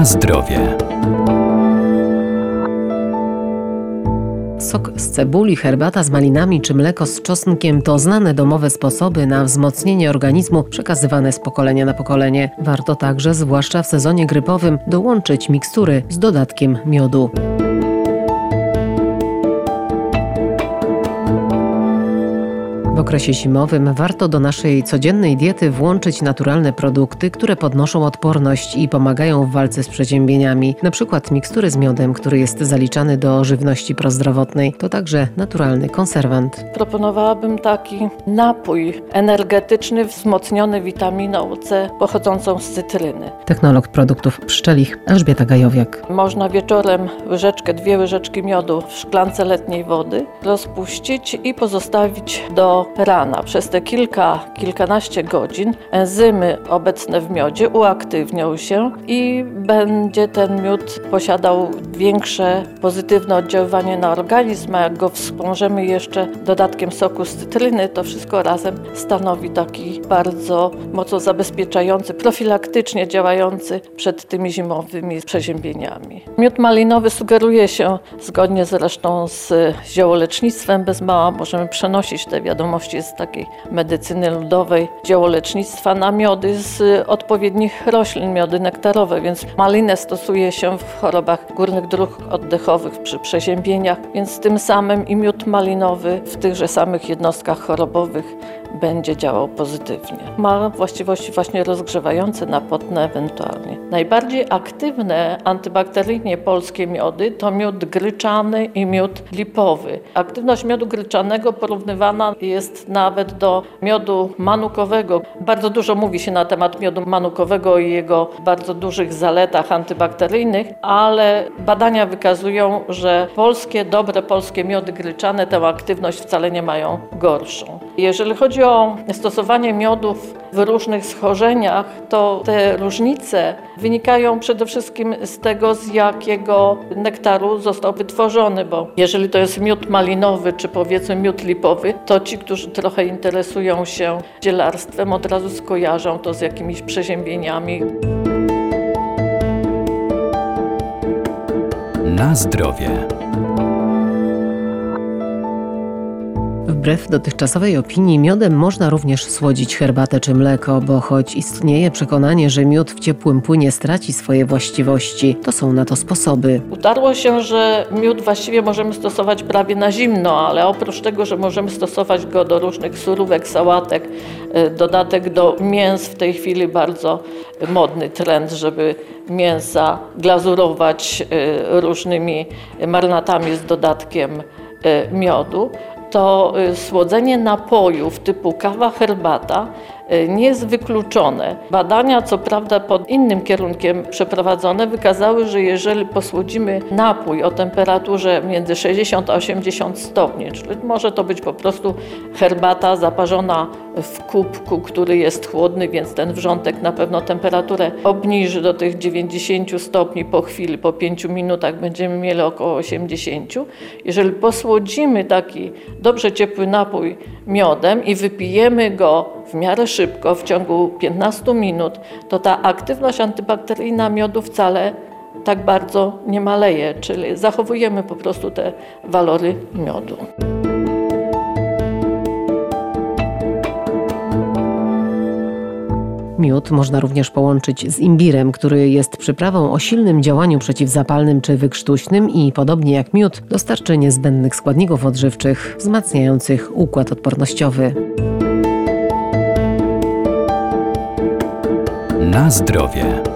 Na zdrowie. Sok z cebuli, herbata z malinami czy mleko z czosnkiem to znane domowe sposoby na wzmocnienie organizmu przekazywane z pokolenia na pokolenie. Warto także, zwłaszcza w sezonie grypowym, dołączyć mikstury z dodatkiem miodu. W okresie zimowym warto do naszej codziennej diety włączyć naturalne produkty, które podnoszą odporność i pomagają w walce z przeziębieniami. Na przykład mikstury z miodem, który jest zaliczany do żywności prozdrowotnej. To także naturalny konserwant. Proponowałabym taki napój energetyczny wzmocniony witaminą C pochodzącą z cytryny. Technolog produktów pszczelich Elżbieta Gajowiak. Można wieczorem łyżeczkę, dwie łyżeczki miodu w szklance letniej wody rozpuścić i pozostawić do rana. Przez te kilka, kilkanaście godzin enzymy obecne w miodzie uaktywnią się i będzie ten miód posiadał większe pozytywne oddziaływanie na organizm, a jak go wspomożemy jeszcze dodatkiem soku z cytryny, to wszystko razem stanowi taki bardzo mocno zabezpieczający, profilaktycznie działający przed tymi zimowymi przeziębieniami. Miód malinowy sugeruje się, zgodnie zresztą z ziołolecznictwem bez mała, możemy przenosić te wiadomości z takiej medycyny ludowej, działolecznictwa na miody z odpowiednich roślin, miody nektarowe, więc malinę stosuje się w chorobach górnych dróg oddechowych, przy przeziębieniach, więc tym samym i miód malinowy w tychże samych jednostkach chorobowych będzie działał pozytywnie. Ma właściwości właśnie rozgrzewające, napotne ewentualnie. Najbardziej aktywne antybakteryjnie polskie miody to miód gryczany i miód lipowy. Aktywność miodu gryczanego porównywana jest nawet do miodu manukowego. Bardzo dużo mówi się na temat miodu manukowego i jego bardzo dużych zaletach antybakteryjnych, ale badania wykazują, że polskie, dobre polskie miody gryczane tę aktywność wcale nie mają gorszą. Jeżeli chodzi o stosowanie miodów w różnych schorzeniach, to te różnice wynikają przede wszystkim z tego, z jakiego nektaru został wytworzony, bo jeżeli to jest miód malinowy, czy powiedzmy miód lipowy, to ci, którzy trochę interesują się dzielarstwem, od razu skojarzą to z jakimiś przeziębieniami. Na zdrowie. Wbrew dotychczasowej opinii, miodem można również słodzić herbatę czy mleko, bo choć istnieje przekonanie, że miód w ciepłym płynie straci swoje właściwości, to są na to sposoby. Utarło się, że miód właściwie możemy stosować prawie na zimno, ale oprócz tego, że możemy stosować go do różnych surówek, sałatek, y, dodatek do mięs, w tej chwili bardzo modny trend, żeby mięsa glazurować y, różnymi marynatami z dodatkiem y, miodu, to słodzenie napojów typu kawa, herbata Y, nie jest wykluczone. Badania, co prawda pod innym kierunkiem przeprowadzone, wykazały, że jeżeli posłodzimy napój o temperaturze między 60 a 80 stopni, czyli może to być po prostu herbata zaparzona w kubku, który jest chłodny, więc ten wrzątek na pewno temperaturę obniży do tych 90 stopni po chwili, po 5 minutach będziemy mieli około 80. Jeżeli posłodzimy taki dobrze ciepły napój miodem i wypijemy go w miarę szybko, w ciągu 15 minut, to ta aktywność antybakteryjna miodu wcale tak bardzo nie maleje, czyli zachowujemy po prostu te walory miodu. Miód można również połączyć z imbirem, który jest przyprawą o silnym działaniu przeciwzapalnym czy wykrztuśnym i podobnie jak miód dostarczy niezbędnych składników odżywczych wzmacniających układ odpornościowy. Na zdrowie.